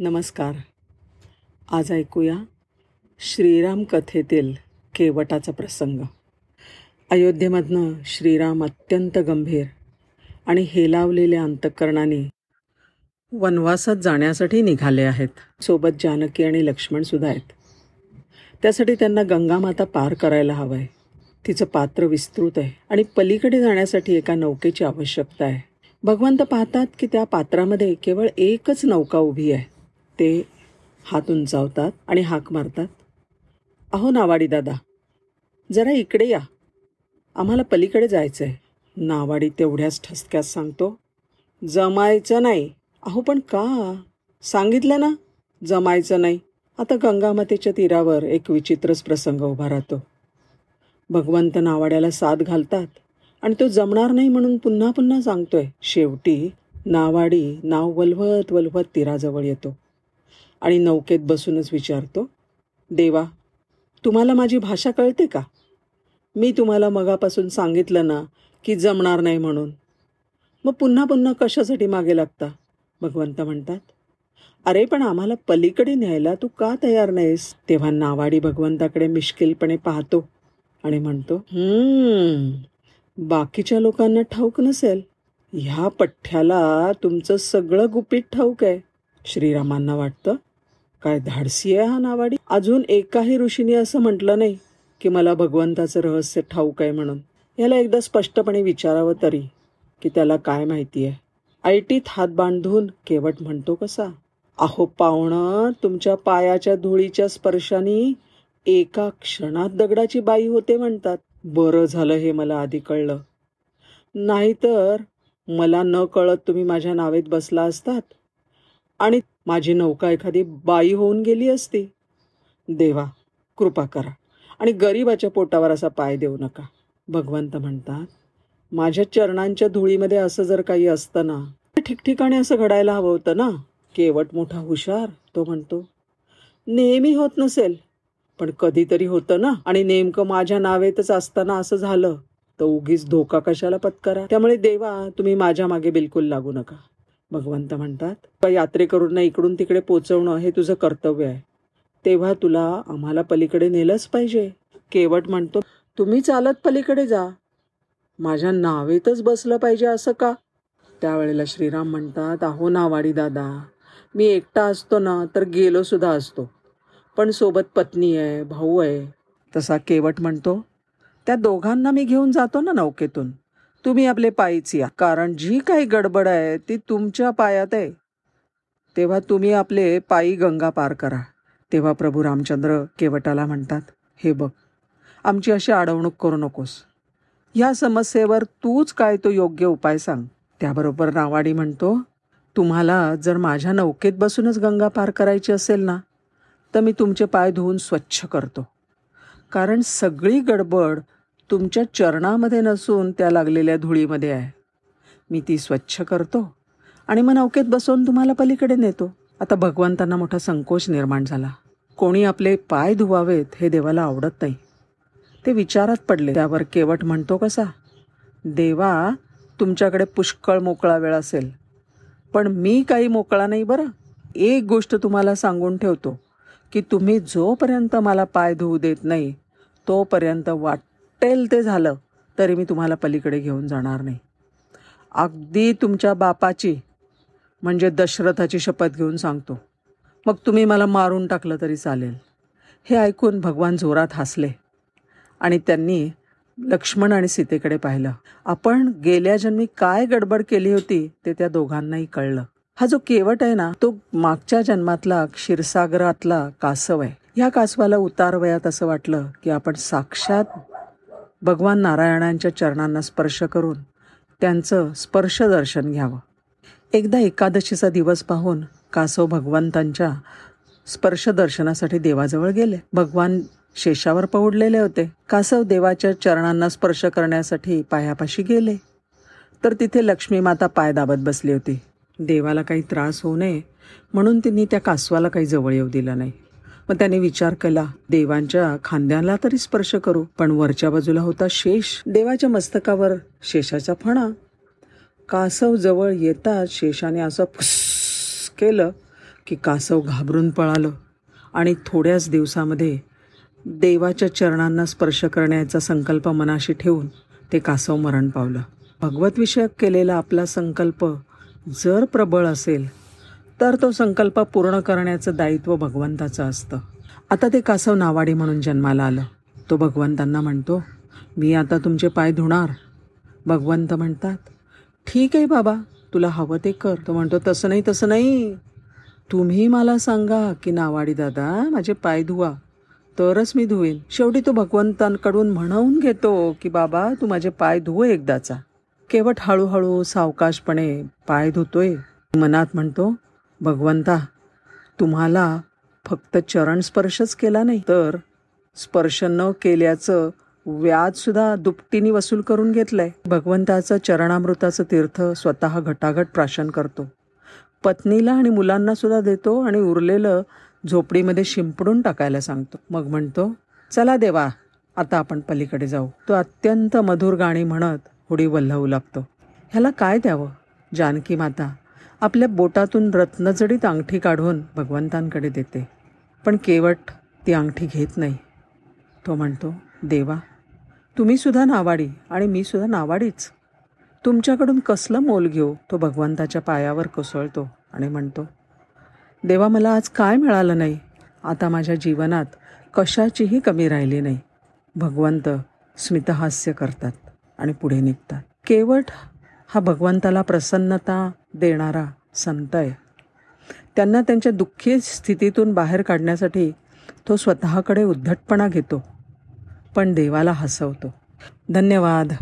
नमस्कार. आज ऐकूया श्रीराम कथेतील केवटाचा प्रसंग. अयोध्येमधनं श्रीराम अत्यंत गंभीर आणि हेलावलेल्या अंतःकरणाने वनवासात जाण्यासाठी निघाले आहेत. सोबत जानकी आणि लक्ष्मणसुद्धा आहेत. त्यासाठी त्यांना गंगामाता पार करायला हवं आहे तिचं पात्र विस्तृत आहे आणि पलीकडे जाण्यासाठी एका नौकेची आवश्यकता आहे. भगवंत पाहतात की त्या पात्रामध्ये केवळ एकच नौका उभी आहे. ते हात उंचावतात आणि हाक मारतात. अहो नावाडी दादा जरा इकडे या. आम्हाला पलीकडे जायचं आहे नावाडी तेवढ्याच ठसक्यात सांगतो जमायचं नाही. अहो पण का? सांगितलं ना. जमायचं नाही. आता गंगामातेच्या तीरावर एक विचित्रच प्रसंग उभा राहतो. भगवंत नावाड्याला साथ घालतात आणि तो जमणार नाही म्हणून पुन्हा पुन्हा सांगतोय. शेवटी नावाडी नाव वलवत वलवत तीराजवळ येतो. आणि नौकेत बसूनच विचारतो देवा तुम्हाला माझी भाषा कळते का? मी तुम्हाला मगापासून सांगितलं ना की जमणार नाही म्हणून. मग पुन्हा पुन्हा कशासाठी मागे लागता? भगवंत म्हणतात. अरे पण आम्हाला पलीकडे न्यायला तू का तयार नाहीस? तेव्हा नावाडी भगवंताकडे मिश्किलपणे पाहतो आणि म्हणतो बाकीच्या लोकांना ठाऊक नसेल. ह्या पठ्ठ्याला तुमचं सगळं गुपित ठाऊक आहे. श्रीरामांना वाटतं काय धाडसी आहे हा नावाडी? अजून एकाही ऋषीने असं म्हटलं नाही की मला भगवंताचं रहस्य ठाऊक आहे म्हणून. याला एकदा स्पष्टपणे विचारावं तरी की त्याला काय माहिती आहे? ऐटीत हात बांधून केवट म्हणतो कसा? अहो पाहुणं तुमच्या पायाच्या धुळीच्या स्पर्शाने एका क्षणात दगडाची बाई होते म्हणतात. बरं झालं हे मला आधी कळलं. नाहीतर मला न कळत तुम्ही माझ्या नावेत बसला असतात. आणि माझी नौका एखादी बाई होऊन गेली असती. देवा कृपा करा. आणि गरिबाच्या पोटावर असा पाय देऊ नका. भगवंत म्हणतात माझ्या चरणांच्या धुळीमध्ये असं जर काही असतं ना ठिकठिकाणी असं घडायला हवं होतं ना. केवट मोठा हुशार तो म्हणतो नेहमी होत नसेल पण कधीतरी होतं ना. आणि नेमकं माझ्या नावेतच असताना असं झालं तर उगीच धोका कशाला पत्करा. त्यामुळे देवा तुम्ही माझ्या मागे बिलकुल लागू नका. भगवंत म्हणतात यात्रेकरूंना इकडून तिकडे पोचवणं हे तुझं कर्तव्य आहे. तेव्हा तुला आम्हाला पलीकडे नेलंच पाहिजे. केवट म्हणतो तुम्ही चालत पलीकडे जा. माझ्या नावेतच बसलं पाहिजे असं का? त्यावेळेला श्रीराम म्हणतात अहो नावाडी दादा मी एकटा असतो ना तर गेलो सुद्धा असतो. पण सोबत पत्नी आहे भाऊ आहे. तसा केवट म्हणतो त्या दोघांना मी घेऊन जातो ना नौकेतून. तुम्ही आपले पायीच या. कारण जी काही गडबड आहे ती तुमच्या पायात आहे. तेव्हा तुम्ही आपले पायी गंगा पार करा. तेव्हा प्रभू रामचंद्र केवटाला म्हणतात हे बघ आमची अशी अडवणूक करू नकोस. या समस्येवर तूच काय तो योग्य उपाय सांग. त्याबरोबर नावाडी म्हणतो तुम्हाला जर माझ्या नौकेत बसूनच गंगा पार करायची असेल ना तर मी तुमचे पाय धुवून स्वच्छ करतो. कारण सगळी गडबड तुमच्या चरणामध्ये नसून त्या लागलेल्या धुळीमध्ये आहे. मी ती स्वच्छ करतो आणि मग नौकेत बसवून तुम्हाला पलीकडे नेतो. आता भगवंतांना मोठा संकोच निर्माण झाला. कोणी आपले पाय धुवावेत हे देवाला आवडत नाही. ते विचारात पडले त्यावर केवट म्हणतो कसा? देवा तुमच्याकडे पुष्कळ मोकळा वेळ असेल. पण मी काही मोकळा नाही बरं. एक गोष्ट तुम्हाला सांगून ठेवतो की तुम्ही जोपर्यंत मला पाय धुवू देत नाही तोपर्यंत वाट वाटेल ते झालं तरी मी तुम्हाला पलीकडे घेऊन जाणार नाही. अगदी तुमच्या बापाची म्हणजे दशरथाची शपथ घेऊन सांगतो. मग तुम्ही मला मारून टाकलं तरी चालेल. हे ऐकून भगवान जोरात हसले. आणि त्यांनी लक्ष्मण आणि सीतेकडे पाहिलं. आपण गेल्या जन्मी काय गडबड केली होती ते त्या दोघांनाही कळलं. हा जो केवट आहे ना तो मागच्या जन्मातला क्षीरसागरातला कासव आहे. ह्या कासवाला उतार वयात असं वाटलं की आपण साक्षात भगवान नारायणांच्या चरणांना स्पर्श करून त्यांचं स्पर्श दर्शन घ्यावं. एकदा एकादशीचा दिवस पाहून कासव भगवंतांच्या स्पर्श दर्शनासाठी देवाजवळ गेले. भगवान शेषावर पौडलेले होते. कासव देवाच्या चरणांना स्पर्श करण्यासाठी पायापाशी गेले. तर तिथे लक्ष्मी माता पाय दाबत बसली होती. देवाला काही त्रास होऊ नये म्हणून तिने त्या कासवाला काही जवळ येऊ दिलं नाही. मग त्याने विचार केला देवांच्या खांद्याला तरी स्पर्श करू पण वरच्या बाजूला होता शेष. देवाच्या मस्तकावर शेषाचा फणा. कासव जवळ येताच शेषाने असं फुस केलं की कासव घाबरून पळालं. आणि थोड्याच दिवसामध्ये देवाच्या चरणांना स्पर्श करण्याचा संकल्प मनाशी ठेवून ते कासव मरण पावलं. भगवतविषयक केलेला आपला संकल्प जर प्रबळ असेल तर तो संकल्प पूर्ण करण्याचं दायित्व भगवंताचं असतं. आता ते कासव नावाडी म्हणून जन्माला आलं. तो भगवंतांना म्हणतो मी आता तुमचे पाय धुणार. भगवंत म्हणतात ठीक आहे बाबा तुला हवं ते कर. तो म्हणतो तसं नाही तसं नाही. तुम्ही मला सांगा की नावाडी दादा माझे पाय धुवा. तरच मी धुवेन. शेवटी तो भगवंतांकडून म्हणवून घेतो की बाबा तू माझे पाय धुव एकदाचा. केवट हळूहळू सावकाशपणे पाय धुतोय. मनात म्हणतो भगवंता तुम्हाला फक्त चरण स्पर्शच केला नाही तर स्पर्श न केल्याचं व्याजसुद्धा दुपटीने वसूल करून घेतलंय. भगवंताचं चरणामृताचं तीर्थ स्वतः घटाघट प्राशन करतो. पत्नीला आणि मुलांना सुद्धा देतो आणि उरलेलं झोपडीमध्ये शिंपडून टाकायला सांगतो. मग म्हणतो चला देवा आता आपण पलीकडे जाऊ. तो अत्यंत मधुर गाणी म्हणत होडी वल्हवू लागतो. ह्याला काय द्यावं? जानकी माता आपल्या बोटातून रत्नजडीत अंगठी काढून भगवंतांकडे देते. पण केवट ती अंगठी घेत नाही. तो म्हणतो देवा तुम्हीसुद्धा नावाडी आणि मी सुद्धा नावाडीच. तुमच्याकडून कसलं मोल घेऊ? तो भगवंताच्या पायावर कोसळतो आणि म्हणतो देवा मला आज काय मिळालं नाही? आता माझ्या जीवनात कशाचीही कमी राहिली नाही. भगवंत स्मितहास्य करतात आणि पुढे निघतात. केवट हा भगवंताला प्रसन्नता देणारा संत आहे. त्यांना त्यांच्या दुःखी स्थितीतून बाहेर काढण्यासाठी तो स्वतःकडे उद्धटपणा घेतो पण देवाला हसवतो. धन्यवाद.